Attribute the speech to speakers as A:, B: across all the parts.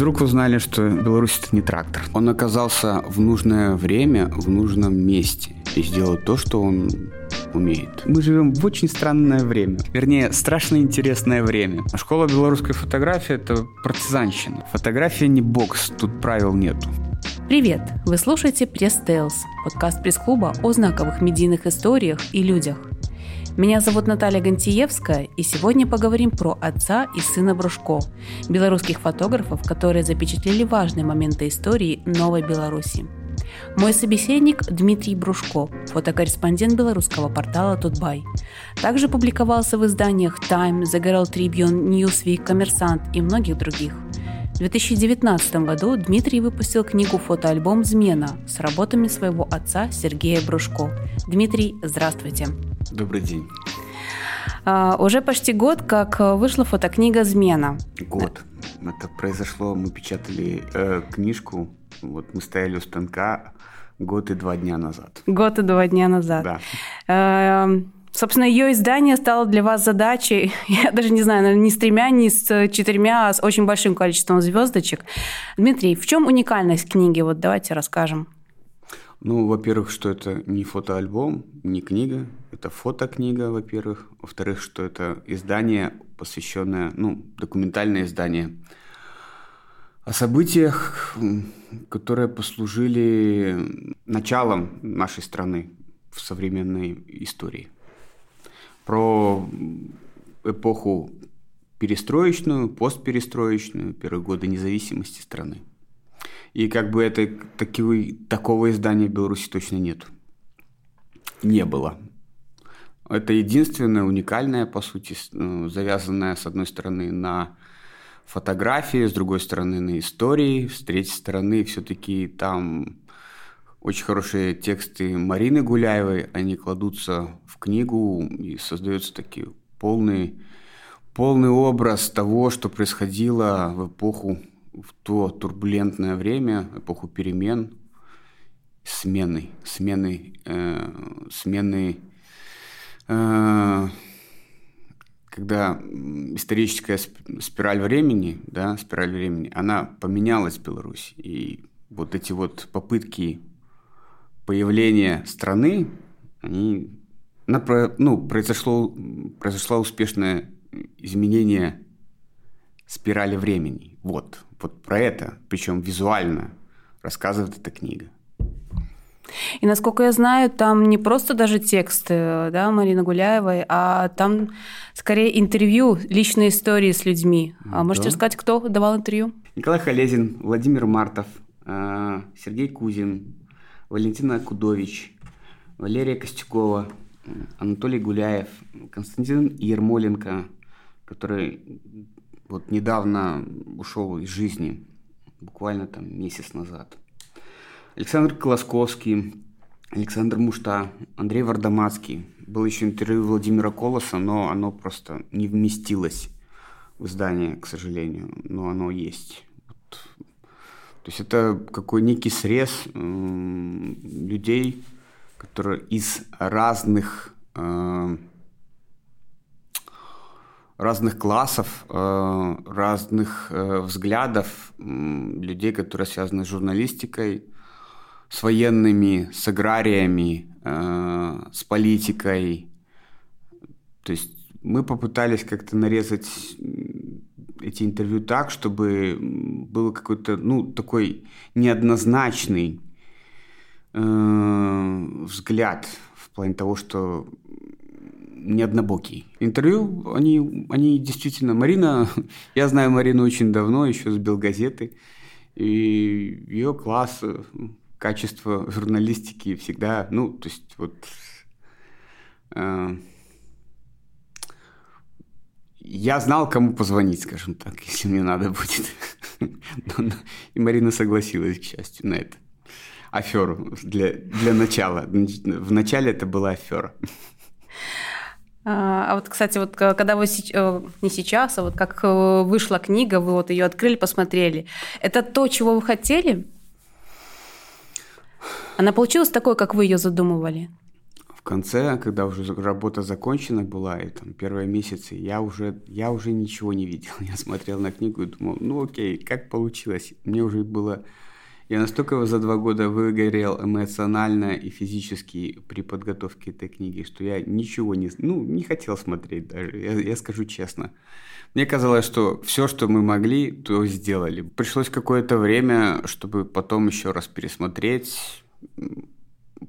A: вдруг узнали, что Беларусь это не трактор. Он оказался в нужное время, в нужном месте и сделал то, что он умеет. Мы живем в очень странное время. Вернее, страшно интересное время. Школа белорусской фотографии – это партизанщина. Фотография не бокс, тут правил нету.
B: Привет! Вы слушаете Пресс Tales, подкаст пресс-клуба о знаковых медийных историях и людях. Меня зовут Наталья Гантиевская, и сегодня поговорим про отца и сына Брушко, белорусских фотографов, которые запечатлели важные моменты истории Новой Беларуси. Мой собеседник Дмитрий Брушко, фотокорреспондент белорусского портала Тутбай. Также публиковался в изданиях Time, The Herald Tribune, Newsweek, Коммерсант и многих других. В 2019 году Дмитрий выпустил книгу «Фотоальбом «Змена» с работами своего отца Сергея Брушко. Дмитрий, здравствуйте.
A: Добрый день.
B: А, уже почти год, как вышла фотокнига «Змена».
A: Год. Это произошло, мы печатали э, книжку, вот мы стояли у станка год и два дня назад.
B: Год и два дня назад.
A: Да.
B: Э, собственно, ее издание стало для вас задачей, я даже не знаю, не с тремя, не с четырьмя, а с очень большим количеством звездочек. Дмитрий, в чем уникальность книги? Вот давайте расскажем.
A: Ну, во-первых, что это не фотоальбом, не книга, это фотокнига, во-первых. Во-вторых, что это издание, посвященное, ну, документальное издание о событиях, которые послужили началом нашей страны в современной истории. Про эпоху перестроечную, постперестроечную, первые годы независимости страны. И как бы это, таки, такого издания в Беларуси точно нет. Не было. Это единственное, уникальное, по сути, ну, завязанное, с одной стороны, на фотографии, с другой стороны, на истории, с третьей стороны, все-таки там очень хорошие тексты Марины Гуляевой, они кладутся в книгу и создается такие полный, полный образ того, что происходило в эпоху в то турбулентное время, эпоху перемен, смены, смены, э, смены, э, когда историческая спираль времени, да, спираль времени, она поменялась в Беларуси. И вот эти вот попытки появления страны, они, ну, произошло, произошло успешное изменение спирали времени. Вот, вот про это, причем визуально рассказывает эта книга.
B: И насколько я знаю, там не просто даже тексты да, Марины Гуляевой, а там скорее интервью, личные истории с людьми. А да. можете сказать, кто давал интервью?
A: Николай Халезин, Владимир Мартов, э, Сергей Кузин, Валентина Кудович, Валерия Костюкова, Анатолий Гуляев, Константин Ермоленко, который вот недавно ушел из жизни, буквально там месяц назад. Александр Колосковский, Александр Мушта, Андрей Вардамацкий. Было еще интервью Владимира Колоса, но оно просто не вместилось в издание, к сожалению, но оно есть. То есть это какой некий срез э, людей, которые из разных э, разных классов, э, разных э, взглядов людей, которые связаны с журналистикой, с военными, с аграриями, э, с политикой. То есть мы попытались как-то нарезать эти интервью так, чтобы был какой-то, ну, такой неоднозначный взгляд в плане того, что не однобокий. Интервью, они, они действительно... Марина, я знаю Марину очень давно, еще с Белгазеты, и ее класс, качество журналистики всегда, ну, то есть вот... Э, я знал, кому позвонить, скажем так, если мне надо будет. И Марина согласилась, к счастью, на это. Аферу для, для начала. В начале это была афера.
B: А, а вот, кстати, вот когда вы э, не сейчас, а вот как э, вышла книга, вы вот ее открыли, посмотрели, это то, чего вы хотели? Она получилась такой, как вы ее задумывали?
A: В конце, когда уже работа закончена была, и там первые месяцы, я уже, я уже ничего не видел. Я смотрел на книгу и думал, ну окей, как получилось? Мне уже было... Я настолько за два года выгорел эмоционально и физически при подготовке этой книги, что я ничего не... Ну, не хотел смотреть даже, я, я скажу честно. Мне казалось, что все, что мы могли, то сделали. Пришлось какое-то время, чтобы потом еще раз пересмотреть,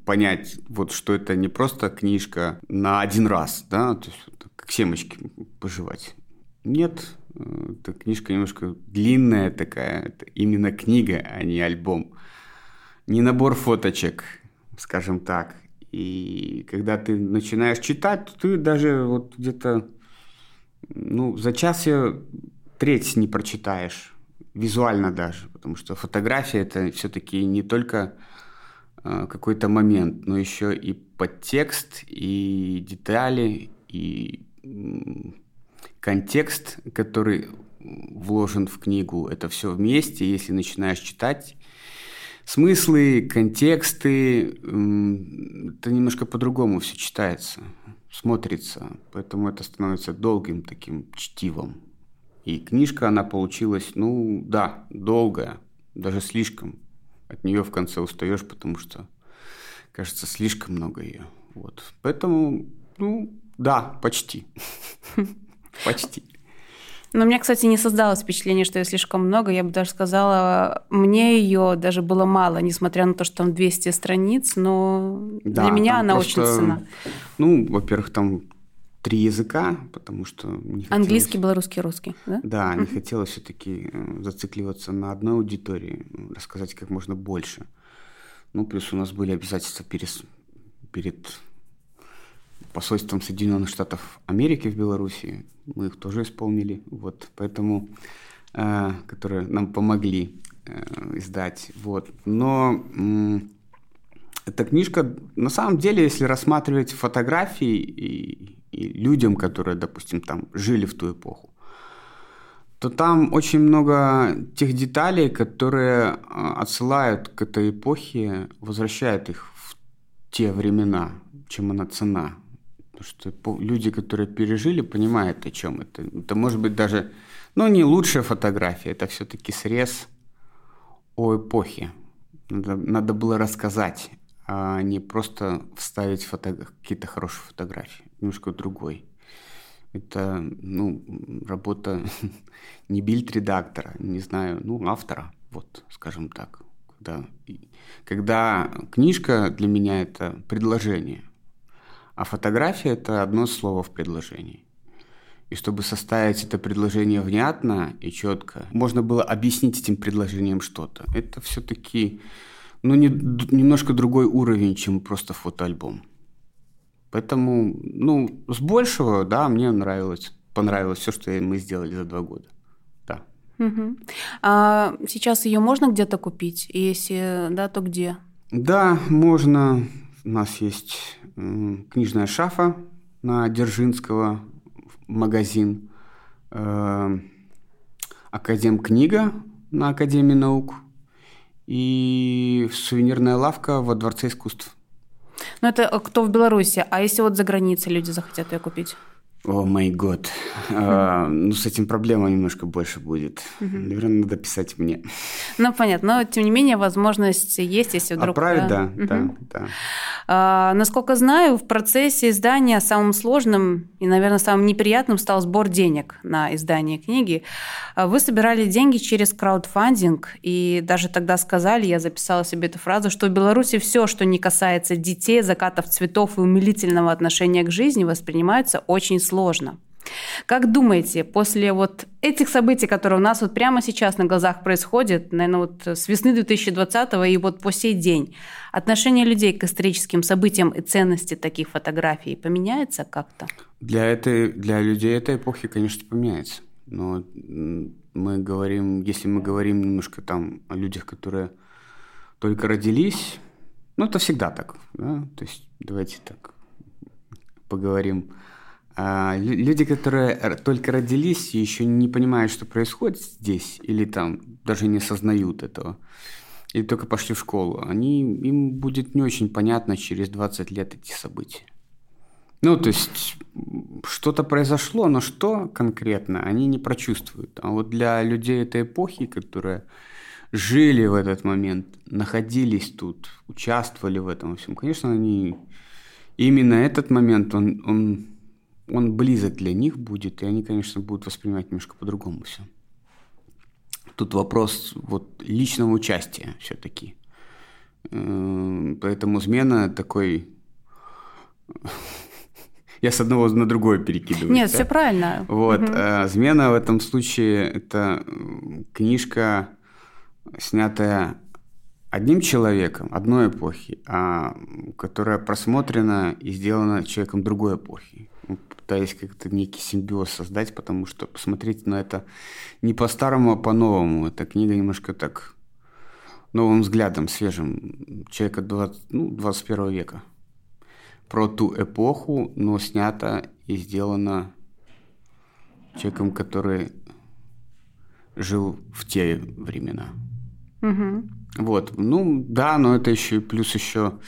A: понять, вот что это не просто книжка на один раз, да, то есть как семечки пожевать. Нет, эта книжка немножко длинная такая, это именно книга, а не альбом. Не набор фоточек, скажем так. И когда ты начинаешь читать, то ты даже вот где-то ну, за час ее треть не прочитаешь, визуально даже, потому что фотография это все-таки не только э, какой-то момент, но еще и подтекст, и детали, и контекст, который вложен в книгу, это все вместе, если начинаешь читать, смыслы, контексты, это немножко по-другому все читается смотрится, поэтому это становится долгим таким чтивом. И книжка, она получилась, ну да, долгая, даже слишком. От нее в конце устаешь, потому что, кажется, слишком много ее. Вот. Поэтому, ну, да, почти. Почти.
B: Но у меня, кстати, не создалось впечатление, что ее слишком много. Я бы даже сказала, мне ее даже было мало, несмотря на то, что там 200 страниц, но да, для меня она просто, очень цена.
A: Ну, во-первых, там три языка, потому что
B: не хотелось... Английский, белорусский, русский, да?
A: Да, не хотелось все-таки э, зацикливаться на одной аудитории, рассказать как можно больше. Ну, плюс у нас были обязательства перед, перед посольством Соединенных Штатов Америки в Беларуси. Мы их тоже исполнили. Вот, поэтому, э, которые нам помогли э, издать. Вот. Но э, эта книжка, на самом деле, если рассматривать фотографии и, и людям, которые, допустим, там жили в ту эпоху, то там очень много тех деталей, которые э, отсылают к этой эпохе, возвращают их в те времена, чем она цена. Потому что люди, которые пережили, понимают, о чем это. Это может быть даже, ну, не лучшая фотография, это все-таки срез о эпохе. Надо, надо было рассказать, а не просто вставить какие-то хорошие фотографии. Немножко другой. Это, ну, работа не бильд-редактора, не знаю, ну, автора, вот, скажем так. Когда, когда книжка для меня это предложение – а фотография – это одно слово в предложении. И чтобы составить это предложение внятно и четко, можно было объяснить этим предложением что-то. Это все-таки ну, не, немножко другой уровень, чем просто фотоальбом. Поэтому, ну, с большего, да, мне нравилось, понравилось все, что мы сделали за два года. Да.
B: Угу. А сейчас ее можно где-то купить? Если да, то где?
A: Да, можно. У нас есть книжная шафа на Дзержинского, магазин, э, Академ книга на Академии наук и сувенирная лавка во Дворце искусств.
B: Ну, это кто в Беларуси. А если вот за границей люди захотят ее купить?
A: О май год. Ну, с этим проблема немножко больше будет. Наверное, надо писать мне.
B: Ну, понятно. Но, тем не менее, возможность есть, если вдруг...
A: Отправить, да, да, да.
B: А, насколько знаю, в процессе издания самым сложным и, наверное, самым неприятным стал сбор денег на издание книги. А, вы собирали деньги через краудфандинг, и даже тогда сказали, я записала себе эту фразу, что в Беларуси все, что не касается детей, закатов цветов и умилительного отношения к жизни, воспринимается очень сложно. Как думаете, после вот этих событий, которые у нас вот прямо сейчас на глазах происходят, наверное, вот с весны 2020 и вот по сей день, отношение людей к историческим событиям и ценности таких фотографий поменяется как-то?
A: Для, этой, для людей этой эпохи, конечно, поменяется. Но мы говорим, если мы говорим немножко там о людях, которые только родились, ну, это всегда так, да? То есть давайте так поговорим люди, которые только родились и еще не понимают, что происходит здесь, или там даже не осознают этого, или только пошли в школу, они, им будет не очень понятно через 20 лет эти события. Ну, то есть что-то произошло, но что конкретно, они не прочувствуют. А вот для людей этой эпохи, которые жили в этот момент, находились тут, участвовали в этом всем, конечно, они именно этот момент, он, он, он близок для них будет, и они, конечно, будут воспринимать немножко по-другому все. Тут вопрос вот личного участия все-таки. Эм, поэтому смена такой я с одного на другое перекидываю.
B: Нет, да? все правильно.
A: Вот. Угу. Э, «Змена» в этом случае – это книжка, снятая одним человеком одной эпохи, а которая просмотрена и сделана человеком другой эпохи. Пытаясь как-то некий симбиоз создать, потому что посмотреть на это не по-старому, а по-новому. Эта книга немножко так новым взглядом, свежим человека 20, ну, 21 века про ту эпоху, но снято и сделано человеком, который жил в те времена. Угу. Вот, ну да, но это еще и плюс еще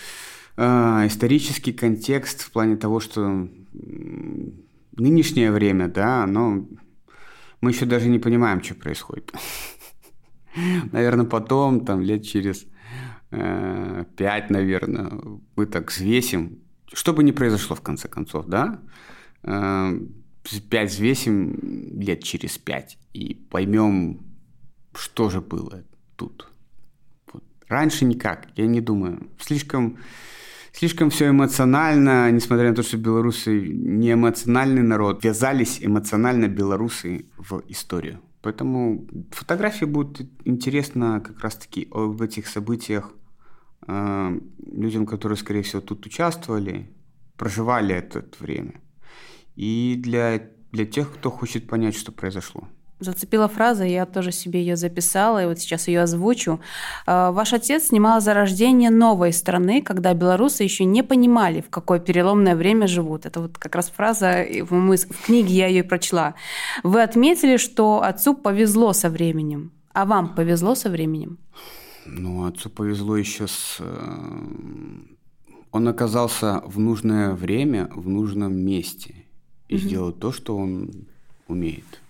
A: э, исторический контекст в плане того, что нынешнее время, да, но мы еще даже не понимаем, что происходит. Наверное, потом, там, лет через э, пять, наверное, мы так взвесим, что бы ни произошло в конце концов, да, э, пять взвесим лет через пять и поймем, что же было тут. Вот. Раньше никак, я не думаю. Слишком, слишком все эмоционально, несмотря на то, что белорусы не эмоциональный народ, ввязались эмоционально белорусы в историю. Поэтому фотографии будут интересно как раз-таки об этих событиях Э, людям, которые, скорее всего, тут участвовали, проживали это время. И для, для тех, кто хочет понять, что произошло.
B: Зацепила фраза, я тоже себе ее записала, и вот сейчас ее озвучу. Э, ваш отец снимал за рождение новой страны, когда белорусы еще не понимали, в какое переломное время живут. Это вот как раз фраза, мы, в книге я ее прочла. Вы отметили, что отцу повезло со временем. А вам повезло со временем?
A: Ну, отцу повезло еще с... Э, он оказался в нужное время, в нужном месте и mm сделал то, что он умеет.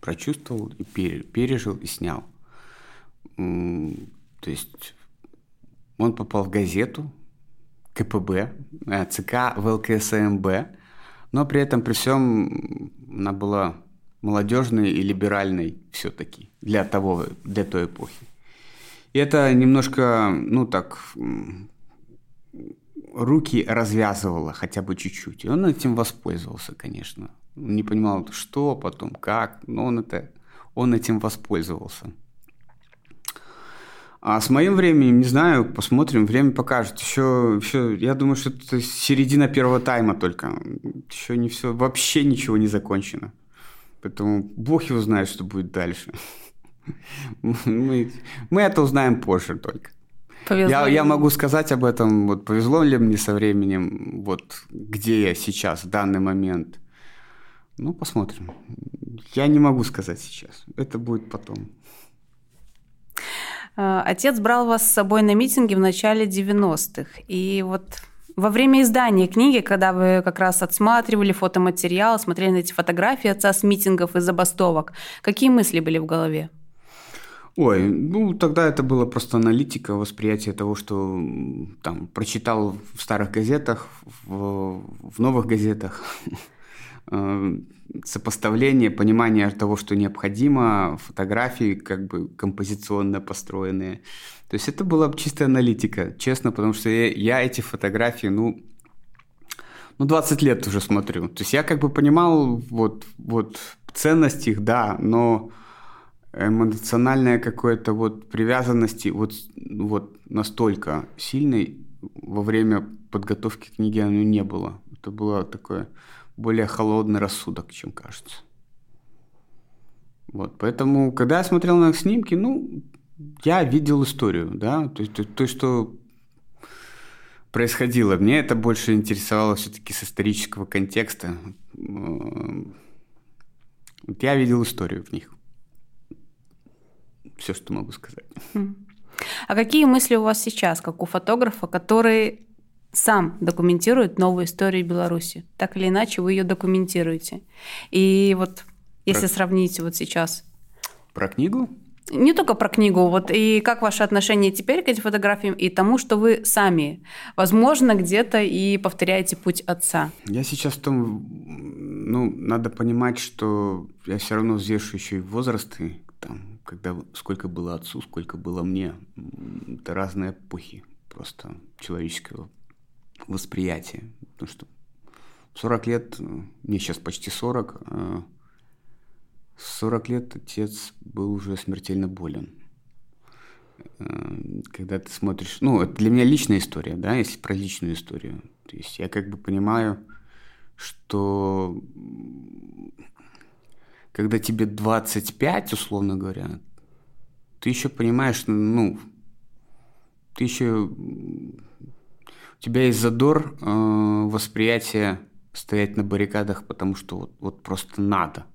A: Прочувствовал и пережил и снял. То есть он попал в газету КПБ, э, ЦК ВЛКСМБ, но при этом при всем она была молодежной и либеральной все-таки для того, для той эпохи. И это немножко, ну так, руки развязывало хотя бы чуть-чуть. И он этим воспользовался, конечно. Не понимал, что потом, как, но он, это, он этим воспользовался. А с моим временем, не знаю, посмотрим, время покажет. Еще, еще я думаю, что это середина первого тайма только. Еще не все, вообще ничего не закончено. Поэтому бог его знает, что будет дальше. Мы, мы это узнаем позже только. Повезло я, я могу сказать об этом, вот повезло ли мне со временем, вот где я сейчас, в данный момент. Ну, посмотрим. Я не могу сказать сейчас. Это будет потом.
B: А, отец брал вас с собой на митинги в начале 90-х. И вот во время издания книги, когда вы как раз отсматривали фотоматериал, смотрели на эти фотографии отца с митингов и забастовок, какие мысли были в голове?
A: Ой, ну тогда это было просто аналитика, восприятие того, что там прочитал в старых газетах, в, в новых газетах, сопоставление, понимание того, что необходимо, фотографии как бы композиционно построенные. То есть это была чистая аналитика, честно, потому что я, я эти фотографии, ну, ну, 20 лет уже смотрю. То есть я как бы понимал вот, вот ценность их, да, но эмоциональная какое-то вот привязанности вот, вот настолько сильной во время подготовки книги оно не было. Это было такое более холодный рассудок, чем кажется. Вот, поэтому, когда я смотрел на снимки, ну, я видел историю, да, то есть то, то что происходило. Мне это больше интересовало все-таки с исторического контекста. Вот я видел историю в них все, что могу сказать.
B: А какие мысли у вас сейчас, как у фотографа, который сам документирует новую историю Беларуси. Так или иначе, вы ее документируете. И вот если про... сравнить вот сейчас.
A: Про книгу?
B: Не только про книгу, вот и как ваше отношение теперь к этим фотографиям и тому, что вы сами, возможно, где-то и повторяете путь отца.
A: Я сейчас в том, ну, надо понимать, что я все равно взвешивающий возрасты, там, когда сколько было отцу, сколько было мне, это разные эпохи просто человеческого восприятия. Потому что 40 лет, мне сейчас почти 40, 40 лет отец был уже смертельно болен. Э, когда ты смотришь... Ну, это для меня личная история, да, если про личную историю. То есть я как бы понимаю, что когда тебе 25, условно говоря, ты еще понимаешь, ну, ты еще... У тебя есть задор э, восприятия стоять на баррикадах, потому что вот, вот просто надо –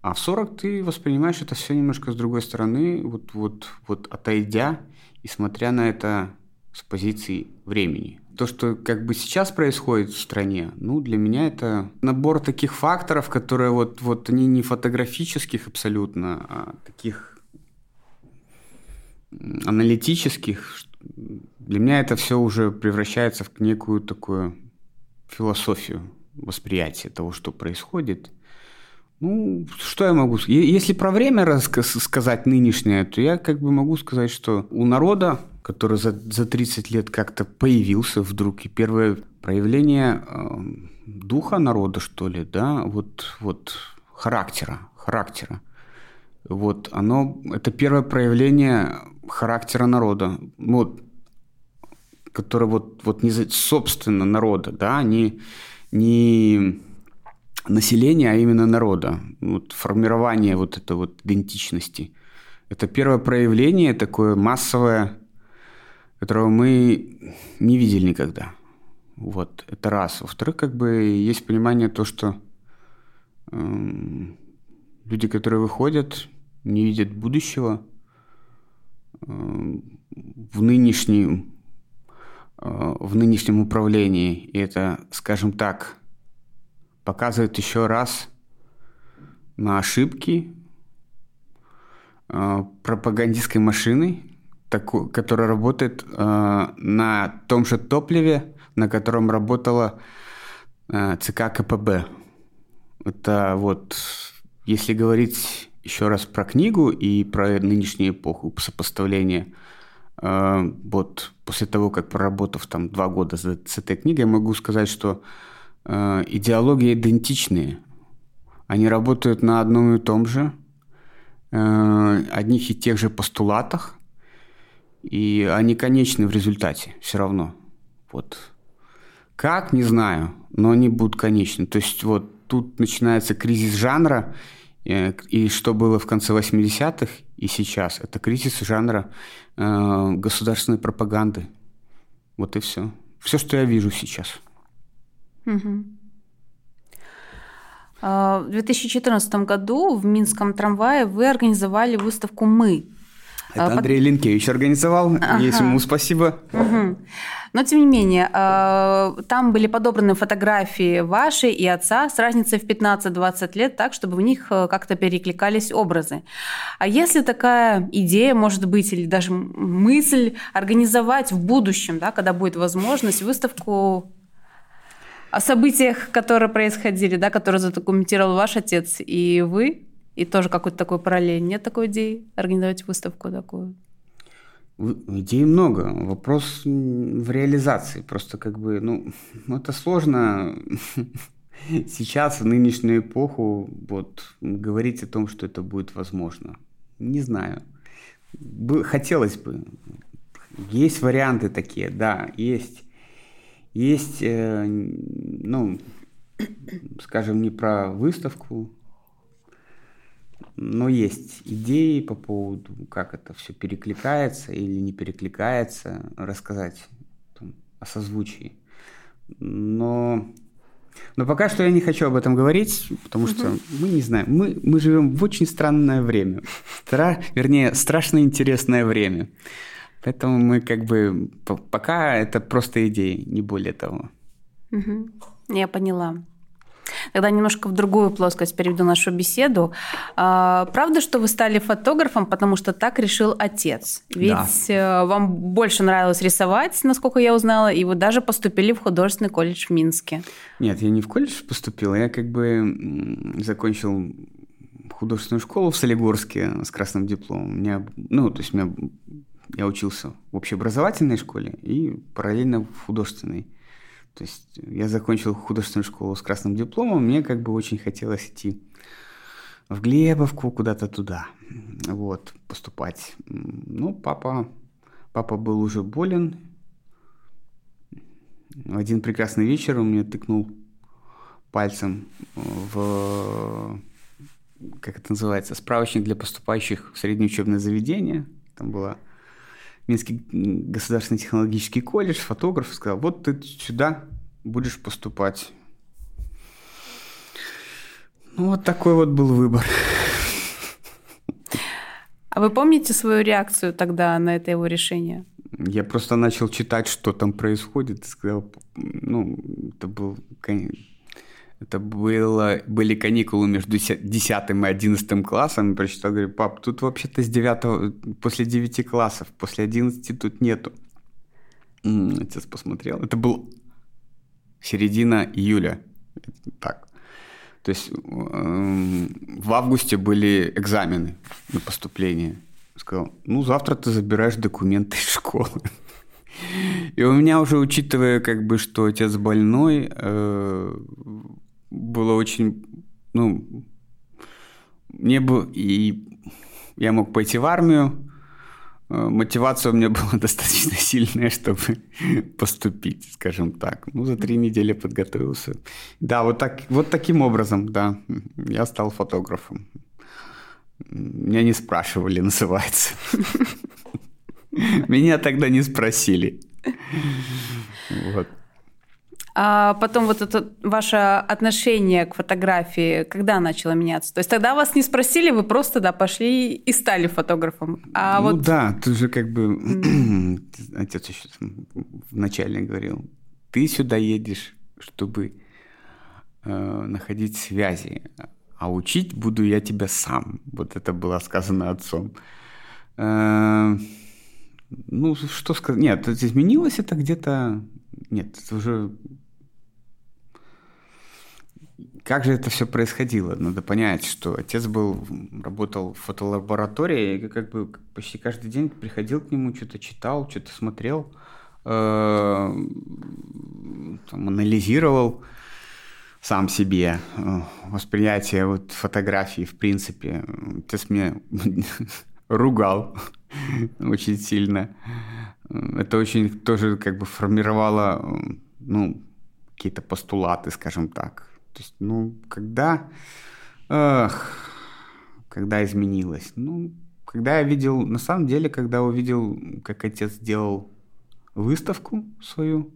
A: а в 40 ты воспринимаешь это все немножко с другой стороны, вот, вот, вот отойдя и смотря на это с позиции времени. То, что как бы сейчас происходит в стране, ну, для меня это набор таких факторов, которые вот, вот они не фотографических абсолютно, а таких аналитических. Для меня это все уже превращается в некую такую философию восприятия того, что происходит – ну, что я могу сказать? Если про время сказать нынешнее, то я как бы могу сказать, что у народа, который за, за 30 лет как-то появился вдруг, и первое проявление э, духа народа, что ли, да, вот, вот характера, характера. Вот оно, это первое проявление характера народа, вот, который вот, вот не собственно народа, да, не, не населения, а именно народа. Вот формирование вот этой вот идентичности. Это первое проявление такое массовое, которого мы не видели никогда. Вот, это раз. Во-вторых, как бы есть понимание то, что э, люди, которые выходят, не видят будущего э, в нынешнем в нынешнем управлении. И это, скажем так, показывает еще раз на ошибки э, пропагандистской машины, которая работает э, на том же топливе, на котором работала э, ЦК КПБ. Это вот, если говорить еще раз про книгу и про нынешнюю эпоху сопоставления, э, вот после того, как проработав там два года с этой книгой, я могу сказать, что Э, идеологии идентичные. Они работают на одном и том же, э, одних и тех же постулатах, и они конечны в результате все равно. Вот. Как, не знаю, но они будут конечны. То есть вот тут начинается кризис жанра, э, и что было в конце 80-х и сейчас, это кризис жанра государственной пропаганды. Вот и все. Все, что я вижу сейчас.
B: В 2014 году в Минском трамвае вы организовали выставку «Мы».
A: Это а, Андрей Под... Линкевич организовал, ага. есть ему спасибо.
B: Угу. Но тем не менее, а, там были подобраны фотографии вашей и отца с разницей в 15-20 лет, так, чтобы в них э, как-то перекликались образы. А если такая идея, может быть, или даже мысль организовать в будущем, да, когда будет возможность, выставку о событиях, которые происходили, да, которые задокументировал ваш отец и вы, и тоже какой-то такой параллель. Нет такой идеи организовать выставку такую?
A: Идей много. Вопрос в реализации. Просто как бы, ну, это сложно сейчас, в нынешнюю эпоху, вот, говорить о том, что это будет возможно. Не знаю. Хотелось бы. Есть варианты такие, да, есть. Есть, э, ну, скажем, не про выставку, но есть идеи по поводу, как это все перекликается или не перекликается, рассказать там, о созвучии. Но, но пока что я не хочу об этом говорить, потому угу. что мы не знаем. Мы, мы живем в очень странное время. Стра, вернее, страшно интересное время. Поэтому мы как бы пока это просто идеи, не более того.
B: Угу. Я поняла. Тогда немножко в другую плоскость переведу нашу беседу. А, правда, что вы стали фотографом, потому что так решил отец? Ведь да. Э, вам больше нравилось рисовать, насколько я узнала, и вы даже поступили в художественный колледж в Минске.
A: Нет, я не в колледж поступил, я как бы закончил художественную школу в Солигорске с красным дипломом. У меня, ну, то есть у меня, я учился в общеобразовательной школе и параллельно в художественной. То есть я закончил художественную школу с красным дипломом, мне как бы очень хотелось идти в Глебовку, куда-то туда, вот, поступать. Ну, папа, папа был уже болен. В один прекрасный вечер он мне тыкнул пальцем в, как это называется, справочник для поступающих в среднее учебное заведение. Там было Минский государственный технологический колледж, фотограф, сказал, вот ты сюда будешь поступать. Ну, вот такой вот был выбор.
B: А вы помните свою реакцию тогда на это его решение?
A: Я просто начал читать, что там происходит, и сказал, ну, это был это было, были каникулы между 10 и 11 классом. Я прочитал, говорю, пап, тут вообще-то с 9, после 9 классов, после 11 тут нету. Отец посмотрел. Это был середина июля. Так. То есть э, в августе были экзамены на поступление. Сказал, ну, завтра ты забираешь документы из школы. И у меня уже, учитывая, как бы, что отец больной, э, было очень, ну, мне бы, и я мог пойти в армию, э, мотивация у меня была достаточно сильная, чтобы поступить, скажем так. Ну, за три недели подготовился. Да, вот, так, вот таким образом, да, я стал фотографом. Меня не спрашивали, называется. Меня тогда не спросили.
B: Вот. А потом вот это ваше отношение к фотографии, когда начало меняться? То есть тогда вас не спросили, вы просто да, пошли и стали фотографом.
A: А ну вот... да, ты же как бы... Отец еще вначале говорил, ты сюда едешь, чтобы э, находить связи, а учить буду я тебя сам. Вот это было сказано отцом. Э, ну, что сказать? Нет, изменилось это где-то... Нет, это уже как же это все происходило? Надо понять, что отец был, работал в фотолаборатории, и как бы почти каждый день приходил к нему, что-то читал, что-то смотрел, э, там, анализировал сам себе э, восприятие вот фотографии, в принципе. Отец меня ругал очень сильно. Это очень тоже как бы формировало, ну, какие-то постулаты, скажем так, то есть, ну, когда... Эх, когда изменилось? Ну, когда я видел... На самом деле, когда увидел, как отец делал выставку свою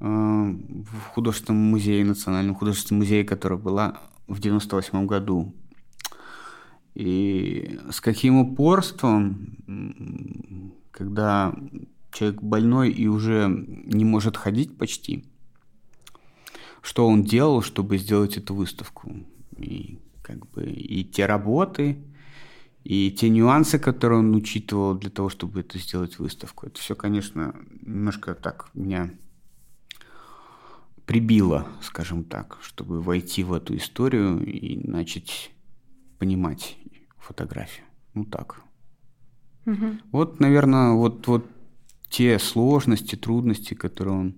A: э, в художественном музее, Национальном художественном музее, которая была в 98 году. И с каким упорством, когда человек больной и уже не может ходить почти – что он делал, чтобы сделать эту выставку. И как бы и те работы, и те нюансы, которые он учитывал для того, чтобы это сделать выставку. Это все, конечно, немножко так меня прибило, скажем так, чтобы войти в эту историю и начать понимать фотографию. Ну так. Угу. Вот, наверное, вот, вот те сложности, трудности, которые он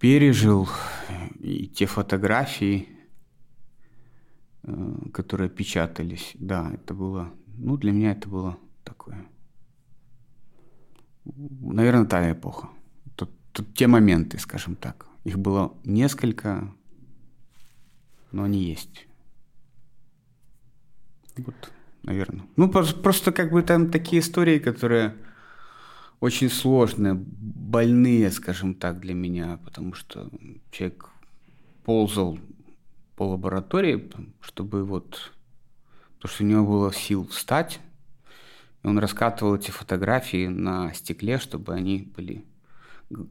A: пережил, и те фотографии, э, которые печатались, да, это было, ну, для меня это было такое, наверное, та эпоха. Тут, тут те моменты, скажем так. Их было несколько, но они есть. Вот, наверное. Ну, просто как бы там такие истории, которые очень сложные, больные, скажем так, для меня, потому что человек ползал по лаборатории, чтобы вот, то, что у него было сил встать И он раскатывал эти фотографии на стекле, чтобы они были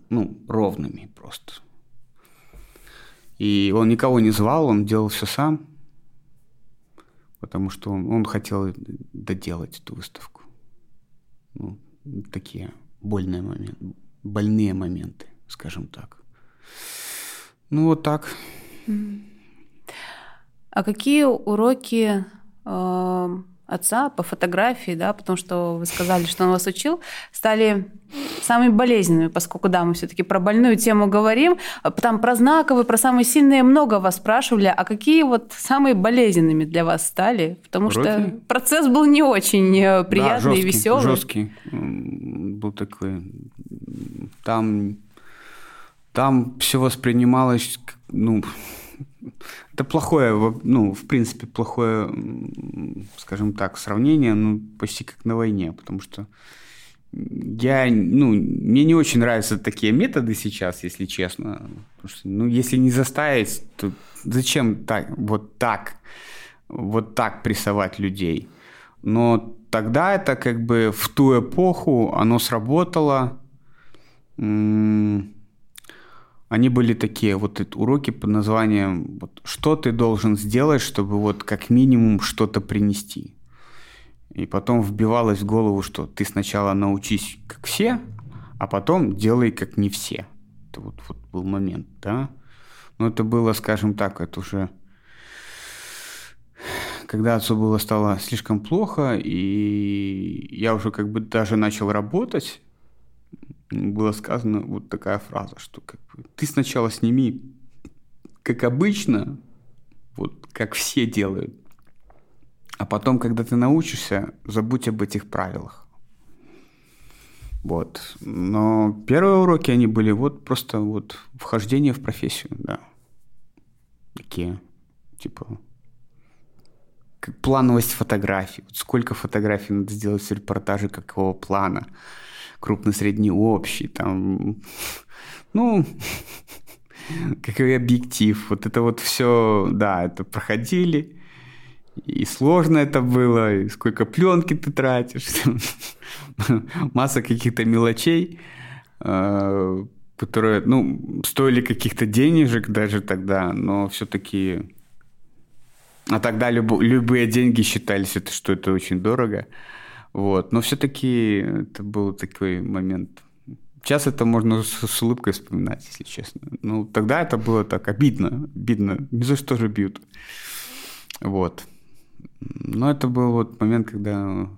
A: ну, ровными просто. И он никого не звал, он делал все сам, потому что он, он хотел доделать эту выставку. Ну, такие больные моменты, больные моменты, скажем так. Ну, вот так.
B: А какие уроки э, отца по фотографии, да, потому что вы сказали, что он вас учил, стали самыми болезненными, поскольку, да, мы все-таки про больную тему говорим. Там про знаковые, про самые сильные много вас спрашивали. А какие вот самые болезненными для вас стали? Потому Уроки? что процесс был не очень э, приятный да, жесткий, и веселый.
A: жесткий. Был такой... Там, там все воспринималось, ну, это плохое, ну, в принципе, плохое, скажем так, сравнение, ну, почти как на войне, потому что я, ну, мне не очень нравятся такие методы сейчас, если честно. Потому что, ну, если не заставить, то зачем так, вот так, вот так прессовать людей? Но тогда это как бы в ту эпоху оно сработало. Они были такие вот уроки под названием вот, «Что ты должен сделать, чтобы вот как минимум что-то принести?» И потом вбивалось в голову, что ты сначала научись как все, а потом делай как не все. Это вот, вот был момент, да. Но это было, скажем так, это уже когда отцу было стало слишком плохо, и я уже как бы даже начал работать, было сказано вот такая фраза, что как ты сначала сними, как обычно, вот как все делают, а потом, когда ты научишься, забудь об этих правилах. Вот. Но первые уроки, они были вот просто вот вхождение в профессию, да. Такие, типа, как плановость фотографий. Вот сколько фотографий надо сделать в репортаже, какого плана. Крупный, средний, общий, там, ну, какой объектив. Вот это вот все, да, это проходили и сложно это было, и сколько пленки ты тратишь, масса каких-то мелочей, э, которые, ну, стоили каких-то денежек даже тогда, но все-таки... А тогда люб, любые деньги считались, это, что это очень дорого. Вот. Но все-таки это был такой момент. Сейчас это можно с, с улыбкой вспоминать, если честно. Ну, тогда это было так обидно. Обидно. Ни за что же бьют. Вот. Но это был вот момент, когда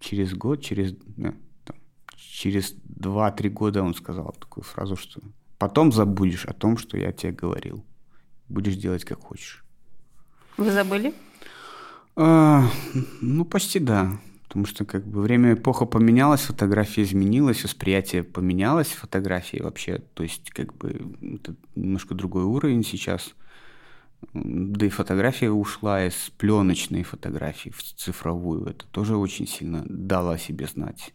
A: через год, через, да, там, через 2-3 года он сказал такую фразу, что потом забудешь о том, что я тебе говорил. Будешь делать, как хочешь.
B: Вы забыли?
A: А, ну, почти да. Потому что как бы время эпоха поменялась, фотография изменилась, восприятие поменялось фотографии вообще. То есть как бы это немножко другой уровень сейчас – да и фотография ушла из пленочной фотографии в цифровую. Это тоже очень сильно дало о себе знать.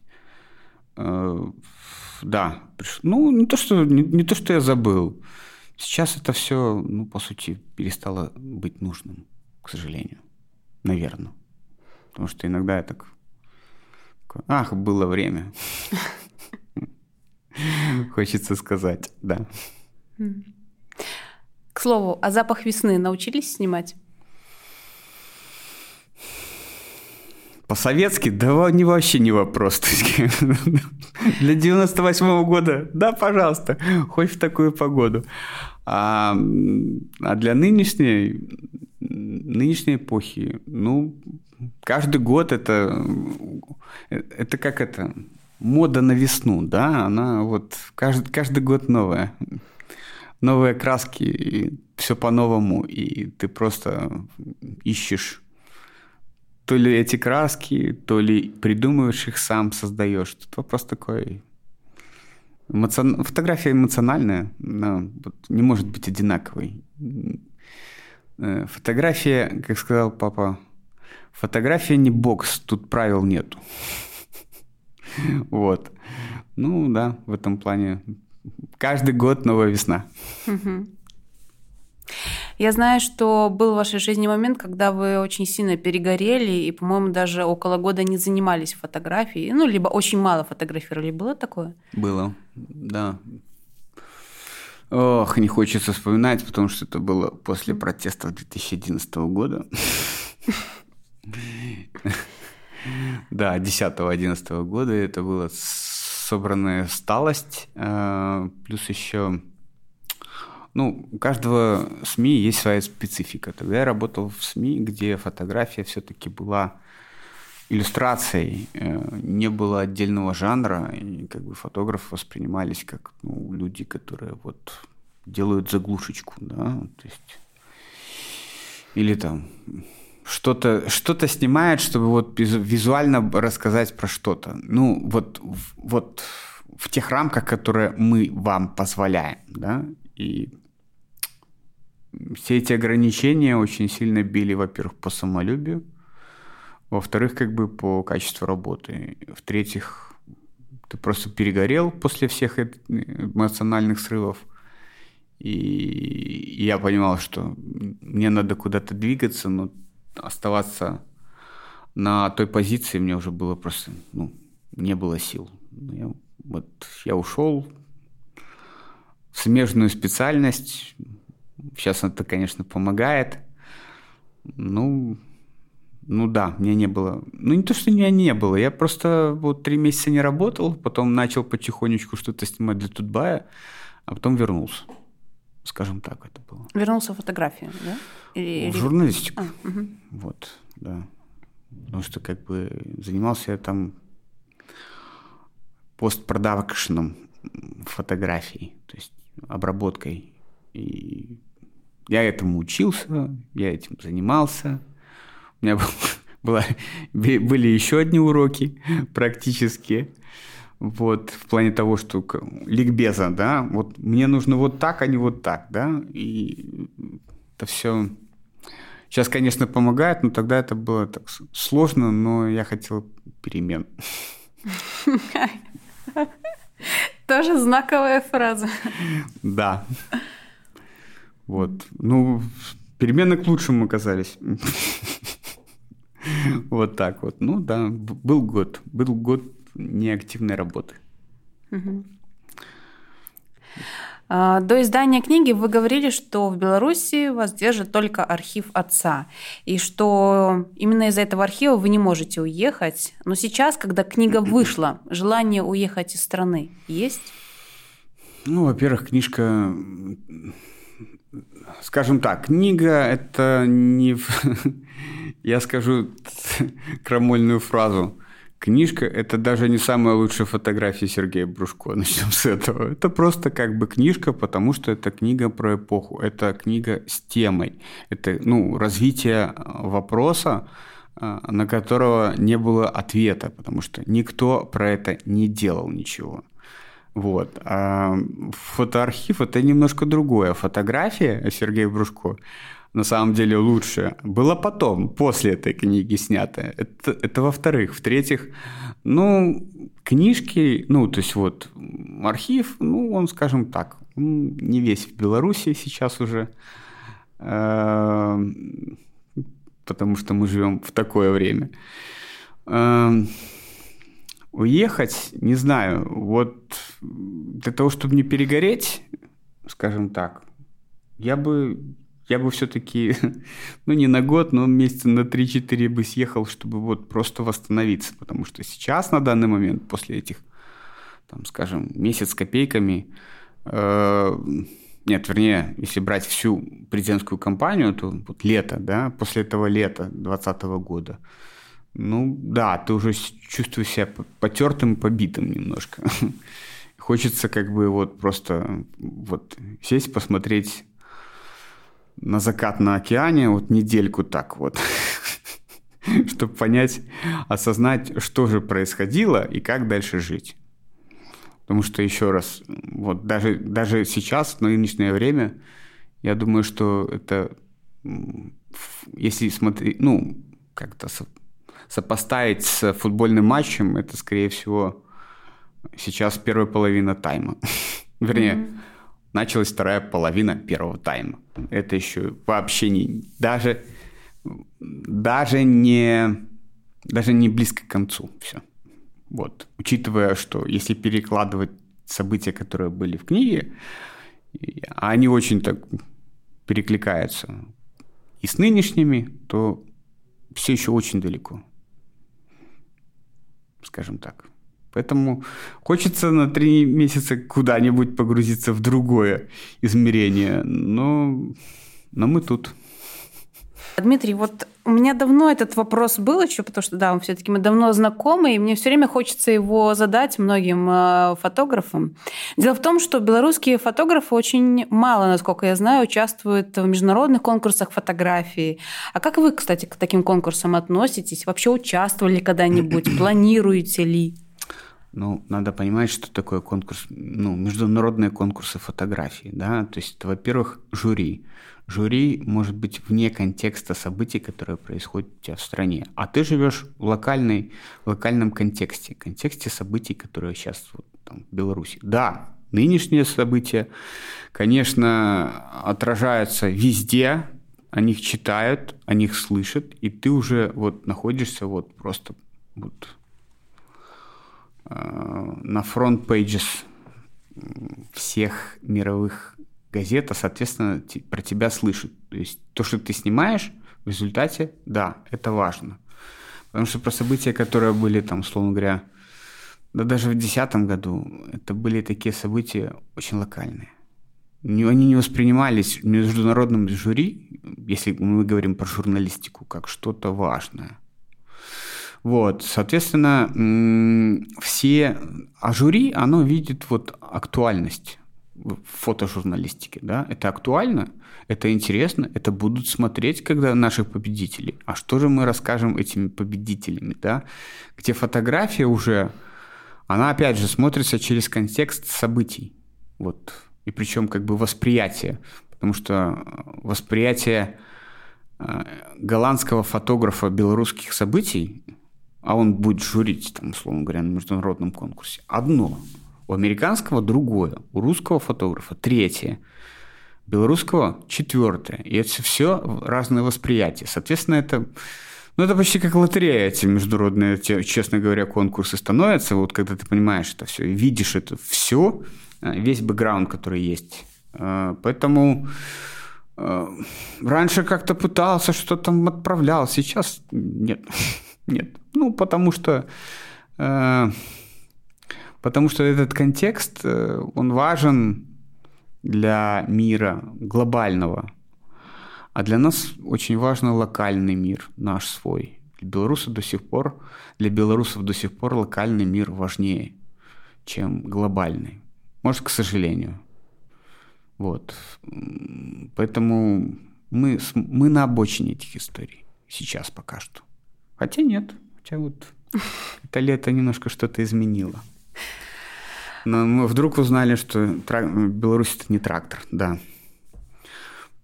A: Э, да, ну не то, что, не, не то, что я забыл. Сейчас это все, ну, по сути, перестало быть нужным, к сожалению. Наверное. Потому что иногда я так... Ах, было время. Хочется сказать, да.
B: К слову, а запах весны научились снимать?
A: По-советски? Да не вообще не вопрос. Для 98 -го года, да, пожалуйста, хоть в такую погоду. А, а для нынешней, нынешней эпохи, ну, каждый год это, это как это, мода на весну, да, она вот каждый, каждый год новая новые краски, и все по-новому, и ты просто ищешь то ли эти краски, то ли придумываешь их сам, создаешь. Тут вопрос такой... Эмоцион... Фотография эмоциональная, но не может быть одинаковой. Э, фотография, как сказал папа, фотография не бокс, тут правил нету. Вот. Ну да, в этом плане Каждый год новая весна.
B: Я знаю, что был в вашей жизни момент, когда вы очень сильно перегорели и, по-моему, даже около года не занимались фотографией, ну, либо очень мало фотографировали. Было такое?
A: Было, да. Ох, не хочется вспоминать, потому что это было после протестов 2011 года. Да, 10-11 года это была собранная сталость, э, плюс еще ну, у каждого СМИ есть своя специфика. Тогда я работал в СМИ, где фотография все-таки была иллюстрацией, э, не было отдельного жанра, и как бы фотографы воспринимались как ну, люди, которые вот делают заглушечку, да, то есть или там что-то что снимает, чтобы вот визуально рассказать про что-то. Ну, вот, вот в тех рамках, которые мы вам позволяем, да, и все эти ограничения очень сильно били, во-первых, по самолюбию, во-вторых, как бы по качеству работы, в-третьих, ты просто перегорел после всех эмоциональных срывов, и я понимал, что мне надо куда-то двигаться, но оставаться на той позиции мне уже было просто, ну, не было сил. Я, вот я ушел в смежную специальность, Сейчас это, конечно, помогает. Ну, ну да, мне не было. Ну не то, что меня не было. Я просто вот три месяца не работал, потом начал потихонечку что-то снимать для Тутбая, а потом вернулся. Скажем так, это было.
B: Вернулся в фотографию, да?
A: Или... В журналистику. А, угу. Вот, да. Потому что как бы занимался я там постпродакшеном фотографий, то есть обработкой и я этому учился, я этим занимался. У меня была, были еще одни уроки практические. Вот, в плане того, что ликбеза, да, вот мне нужно вот так, а не вот так, да, и это все сейчас, конечно, помогает, но тогда это было так сложно, но я хотел перемен.
B: Тоже знаковая фраза.
A: Да. Вот. Ну, перемены к лучшему оказались. Вот так вот. Ну да, был год. Был год неактивной работы.
B: А, до издания книги вы говорили, что в Беларуси вас держит только архив отца, и что именно из-за этого архива вы не можете уехать. Но сейчас, когда книга вышла, желание уехать из страны есть?
A: Ну, во-первых, книжка скажем так, книга – это не... Я скажу крамольную фразу. Книжка – это даже не самая лучшая фотография Сергея Брушко. Начнем с этого. Это просто как бы книжка, потому что это книга про эпоху. Это книга с темой. Это ну, развитие вопроса, а, на которого не было ответа, потому что никто про это не делал ничего. Вот. А фотоархив – это немножко другое. Фотография Сергея Брушко на самом деле лучше было потом, после этой книги снятая. Это, это во-вторых. В-третьих, ну, книжки, ну, то есть вот архив, ну, он, скажем так, не весь в Беларуси сейчас уже, эм, потому что мы живем в такое время. Эм, Уехать, не знаю, вот для того, чтобы не перегореть, скажем так, я бы, я бы все-таки, ну не на год, но месяца на 3-4 бы съехал, чтобы вот просто восстановиться, потому что сейчас, на данный момент, после этих, там, скажем, месяц с копейками, э, нет, вернее, если брать всю президентскую кампанию, то вот лето, да, после этого лета 2020 года, ну да, ты уже чувствуешь себя потертым, побитым немножко. Хочется как бы вот просто вот сесть, посмотреть на закат на океане вот недельку так вот, чтобы понять, осознать, что же происходило и как дальше жить. Потому что, еще раз, вот даже, даже сейчас, в нынешнее время, я думаю, что это, если смотреть, ну, как-то сопоставить с футбольным матчем, это, скорее всего, сейчас первая половина тайма. Вернее, началась вторая половина первого тайма. Это еще вообще не... Даже, даже не... Даже не близко к концу все. Вот. Учитывая, что если перекладывать события, которые были в книге, они очень так перекликаются и с нынешними, то все еще очень далеко. Скажем так. Поэтому хочется на три месяца куда-нибудь погрузиться в другое измерение. Но, но мы тут.
B: Дмитрий, вот у меня давно этот вопрос был еще, потому что, да, все-таки мы давно знакомы, и мне все время хочется его задать многим э, фотографам. Дело в том, что белорусские фотографы очень мало, насколько я знаю, участвуют в международных конкурсах фотографии. А как вы, кстати, к таким конкурсам относитесь? Вообще участвовали когда-нибудь? Планируете ли?
A: Ну, надо понимать, что такое конкурс, ну, международные конкурсы фотографии, да, то есть, во-первых, жюри. Жюри может быть вне контекста событий, которые происходят у тебя в стране, а ты живешь в, локальной, локальном контексте, контексте событий, которые сейчас вот, там, в Беларуси. Да, нынешние события, конечно, отражаются везде, о них читают, о них слышат, и ты уже вот находишься вот просто вот на front pages всех мировых газет, а, соответственно, про тебя слышат. То есть то, что ты снимаешь, в результате, да, это важно. Потому что про события, которые были там, словно говоря, да даже в 2010 году, это были такие события очень локальные. Они не воспринимались в международном жюри, если мы говорим про журналистику, как что-то важное. Вот, соответственно, все, а жюри, оно видит вот актуальность в фотожурналистике, да, это актуально, это интересно, это будут смотреть, когда наших победителей. А что же мы расскажем этими победителями, да, где фотография уже, она опять же смотрится через контекст событий, вот, и причем как бы восприятие, потому что восприятие э, голландского фотографа белорусских событий а он будет журить, там, условно говоря, на международном конкурсе. Одно. У американского другое. У русского фотографа третье. Белорусского четвертое. И это все разное восприятие. Соответственно, это ну, это почти как лотерея, эти международные, честно говоря, конкурсы становятся. Вот когда ты понимаешь это все, видишь это все, э, весь бэкграунд, который есть. Э, поэтому э, раньше как-то пытался, что там отправлял, сейчас нет. Нет. Ну, потому что, э, потому что этот контекст, э, он важен для мира глобального. А для нас очень важен локальный мир, наш свой. Для белорусов до сих пор, для белорусов до сих пор локальный мир важнее, чем глобальный. Может, к сожалению. Вот. Поэтому мы, мы на обочине этих историй сейчас пока что. Хотя нет. Хотя вот это лето немножко что-то изменило. Но мы вдруг узнали, что трак... Беларусь это не трактор, да.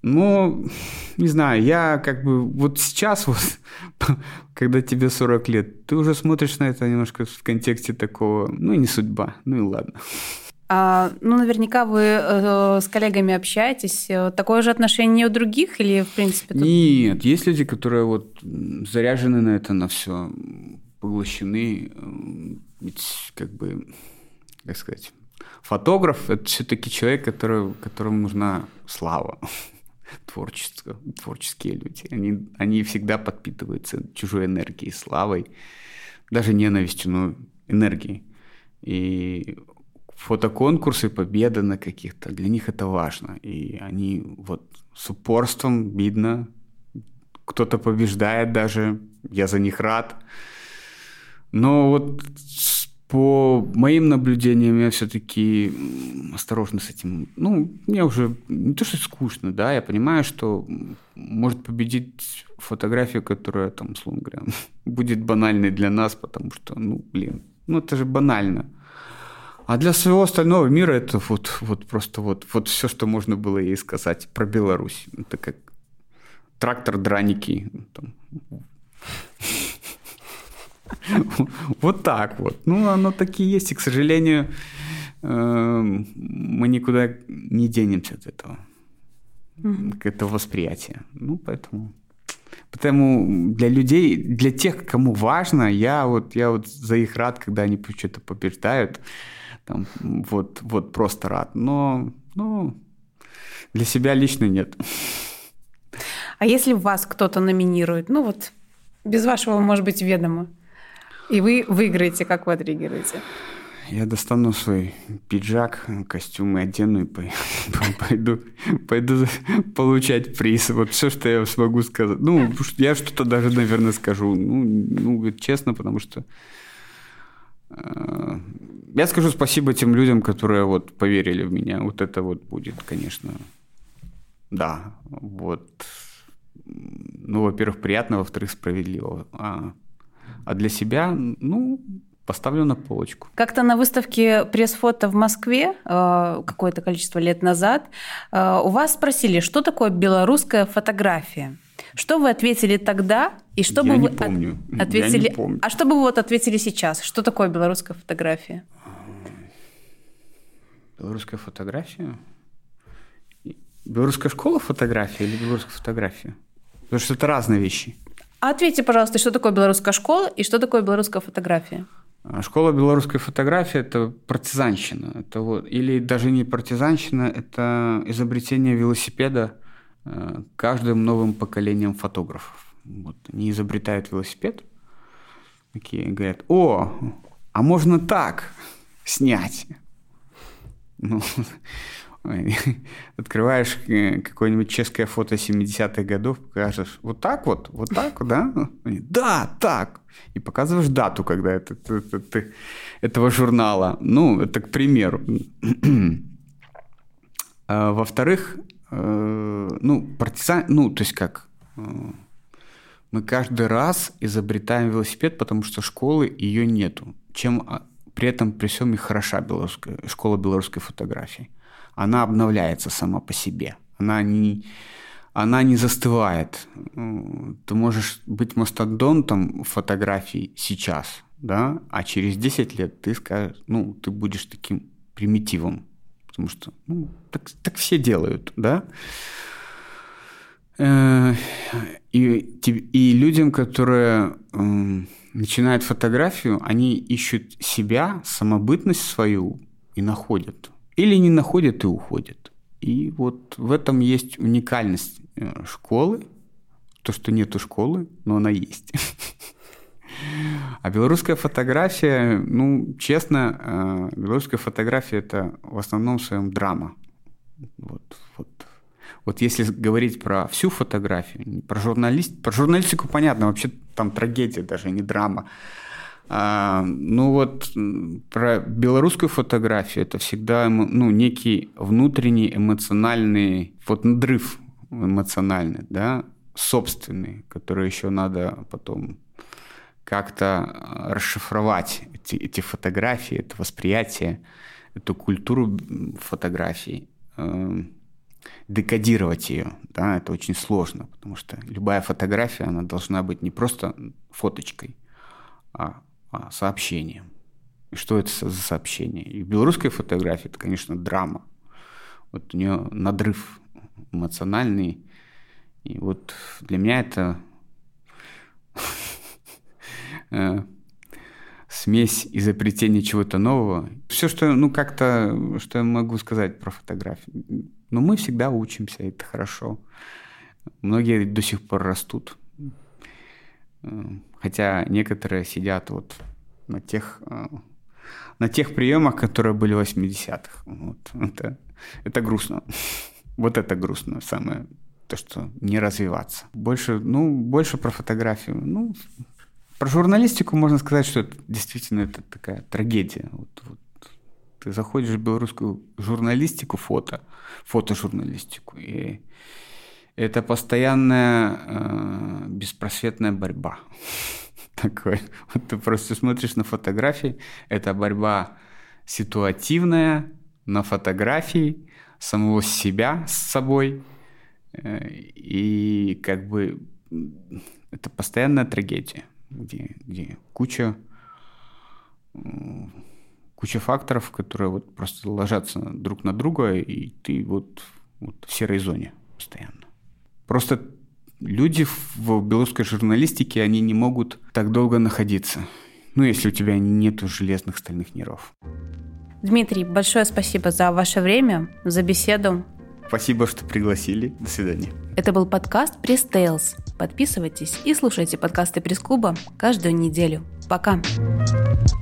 A: Ну, не знаю, я как бы вот сейчас вот, когда тебе 40 лет, ты уже смотришь на это немножко в контексте такого, ну, не судьба, ну и ладно.
B: А, ну, наверняка вы э, с коллегами общаетесь. Такое же отношение у других или, в принципе?
A: Тут... Нет, есть люди, которые вот заряжены на это, на все, поглощены. Ведь, как бы, как сказать, фотограф – это все-таки человек, который, которому нужна слава. Творчество, творческие люди. Они, они всегда подпитываются чужой энергией, славой, даже ненавистью, но энергией. И фотоконкурсы, победа на каких-то, для них это важно. И они вот с упорством, видно, кто-то побеждает даже, я за них рад. Но вот по моим наблюдениям я все-таки осторожно с этим. Ну, мне уже не то, что скучно, да, я понимаю, что может победить фотография, которая, там, условно говоря, будет банальной для нас, потому что, ну, блин, ну это же банально. А для своего остального мира это вот, вот просто вот, вот все, что можно было ей сказать про Беларусь. Это как трактор драники. Вот так вот. Ну, оно такие есть. И, к сожалению, э, мы никуда не денемся от этого, к этого восприятия. Ну, поэтому... Потому для людей, для тех, кому важно, я вот, я вот за их рад, когда они что-то побеждают. Там, вот, вот просто рад. Но, но для себя лично нет.
B: А если вас кто-то номинирует, ну вот без вашего, может быть, ведома, и вы выиграете, как вы отреагируете?
A: Я достану свой пиджак, костюм и одену и пойду, пойду получать приз. Вот все, что я смогу сказать. Ну, я что-то даже, наверное, скажу. Ну, ну честно, потому что я скажу спасибо тем людям, которые вот поверили в меня. Вот это вот будет, конечно, да. Вот. Ну, во-первых, приятно, во-вторых, справедливо. А, а для себя, ну, поставлю на полочку.
B: Как-то на выставке пресс-фото в Москве э, какое-то количество лет назад э, у вас спросили, что такое белорусская фотография. Что вы ответили тогда и что
A: Я
B: бы
A: не
B: вы
A: помню.
B: От... ответили?
A: Я не помню.
B: А что бы вы вот ответили сейчас? Что такое белорусская фотография?
A: Белорусская фотография? Белорусская школа фотографии или белорусская фотография? Потому что это разные вещи.
B: А ответьте, пожалуйста, что такое белорусская школа и что такое белорусская фотография?
A: А школа белорусской фотографии – это партизанщина. Это вот, или даже не партизанщина, это изобретение велосипеда каждым новым поколением фотографов. Вот, они изобретают велосипед, такие говорят, о, а можно так снять. Ну, открываешь э, какое-нибудь чешское фото 70-х годов, покажешь, вот так вот, вот так, да? Да, так. И показываешь дату, когда это, это, это, этого журнала. Ну, это к примеру. а, во-вторых, э, ну, партизан, ну, то есть как, э, мы каждый раз изобретаем велосипед, потому что школы ее нету. Чем а, при этом при всем и хороша белорусская, школа белорусской фотографии она обновляется сама по себе. Она не, она не застывает. Ты можешь быть мастодонтом фотографий сейчас, да, а через 10 лет ты скажешь, ну, ты будешь таким примитивом, потому что ну, так, так все делают, да. Э, и, и людям, которые начинают фотографию, они ищут себя, самобытность свою и находят. Или не находят и уходят. И вот в этом есть уникальность э, школы. То, что нету школы, но она есть. А белорусская фотография, ну, честно, э, белорусская фотография – это в основном в своем драма. Вот, вот. вот если говорить про всю фотографию, про, журналист, про журналистику понятно, вообще там трагедия даже, не драма. А, ну вот про белорусскую фотографию это всегда ну, некий внутренний эмоциональный вот надрыв эмоциональный, да, собственный, который еще надо потом как-то расшифровать эти, эти фотографии, это восприятие, эту культуру фотографий, э, декодировать ее, да, это очень сложно, потому что любая фотография, она должна быть не просто фоточкой, а а, сообщением. И что это за сообщение? И в белорусской фотографии это, конечно, драма. Вот у нее надрыв эмоциональный. И вот для меня это э, смесь изобретения чего-то нового. Все, что, ну, как-то, что я могу сказать про фотографию. Но мы всегда учимся, это хорошо. Многие до сих пор растут. Э, хотя некоторые сидят вот на тех, э, на тех приемах, которые были в 80-х. Вот. Это, это грустно. Вот это грустно самое, то, что не развиваться. Больше, ну, больше про фотографию. Ну, про журналистику можно сказать, что это действительно это такая трагедия. Вот, вот. Ты заходишь в белорусскую журналистику, фото, фотожурналистику, и это постоянная э, беспросветная борьба. Такой. Вот ты просто смотришь на фотографии, это борьба ситуативная на фотографии самого себя с собой. Э, и как бы это постоянная трагедия, где, где куча куча факторов, которые вот просто ложатся друг на друга, и ты вот, вот в серой зоне постоянно. Просто люди в белорусской журналистике, они не могут так долго находиться. Ну, если у тебя нет железных стальных нервов.
B: Дмитрий, большое спасибо за ваше время, за беседу.
A: Спасибо, что пригласили. До свидания.
B: Это был подкаст Пресс Tales. Подписывайтесь и слушайте подкасты пресс-клуба каждую неделю. Пока. Пока.